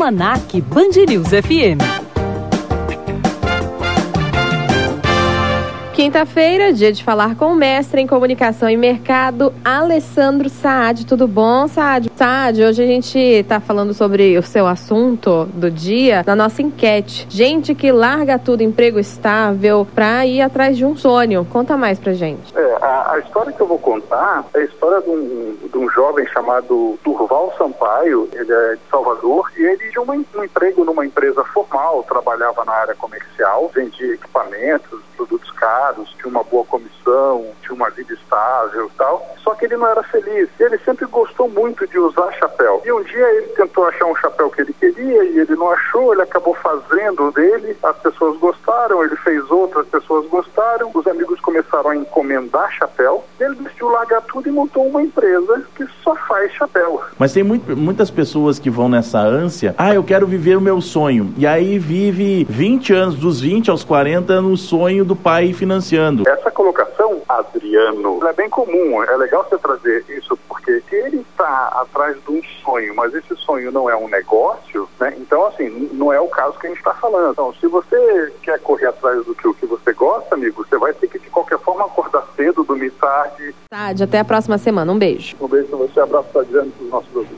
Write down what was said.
Almanac Band News FM. Quinta-feira, dia de falar com o mestre em comunicação e mercado, Alessandro Saad. Tudo bom, Saad? Saad, hoje a gente está falando sobre o seu assunto do dia na nossa enquete. Gente que larga tudo, emprego estável, para ir atrás de um sonho. Conta mais pra gente. É, a, a, história que eu vou contar é a história de um, de um jovem chamado Durval Sampaio. Ele é de Salvador e ele tinha um, um emprego numa empresa formal, trabalhava na área comercial, vendia equipamentos, caros, tinha uma boa comissão, vida estável e tal. Só que ele não era feliz. Ele sempre gostou muito de usar chapéu. E um dia ele tentou achar um chapéu que ele queria e ele não achou, ele acabou fazendo dele, as pessoas gostaram, ele fez outras pessoas gostaram, os amigos começaram a encomendar chapéu, ele decidiu largar tudo e montou uma empresa que só faz chapéu. Mas tem muito, muitas pessoas que vão nessa ânsia, ah, eu quero viver o meu sonho. E aí vive 20 anos, dos 20 aos 40, no sonho do pai financiando. Essa colocação, Adriano, é bem comum. É legal você trazer isso porque se ele está atrás de um sonho, mas esse sonho não é um negócio, né? Então, assim, não é o caso que a gente está falando. Então, se você quer correr atrás do que, o que você gosta, amigo, você vai ter que, de qualquer forma, acordar cedo, dormir tarde. Tarde, até a próxima semana. Um beijo. Um beijo para você, abraço para Adriano e para os nossos ouvintes.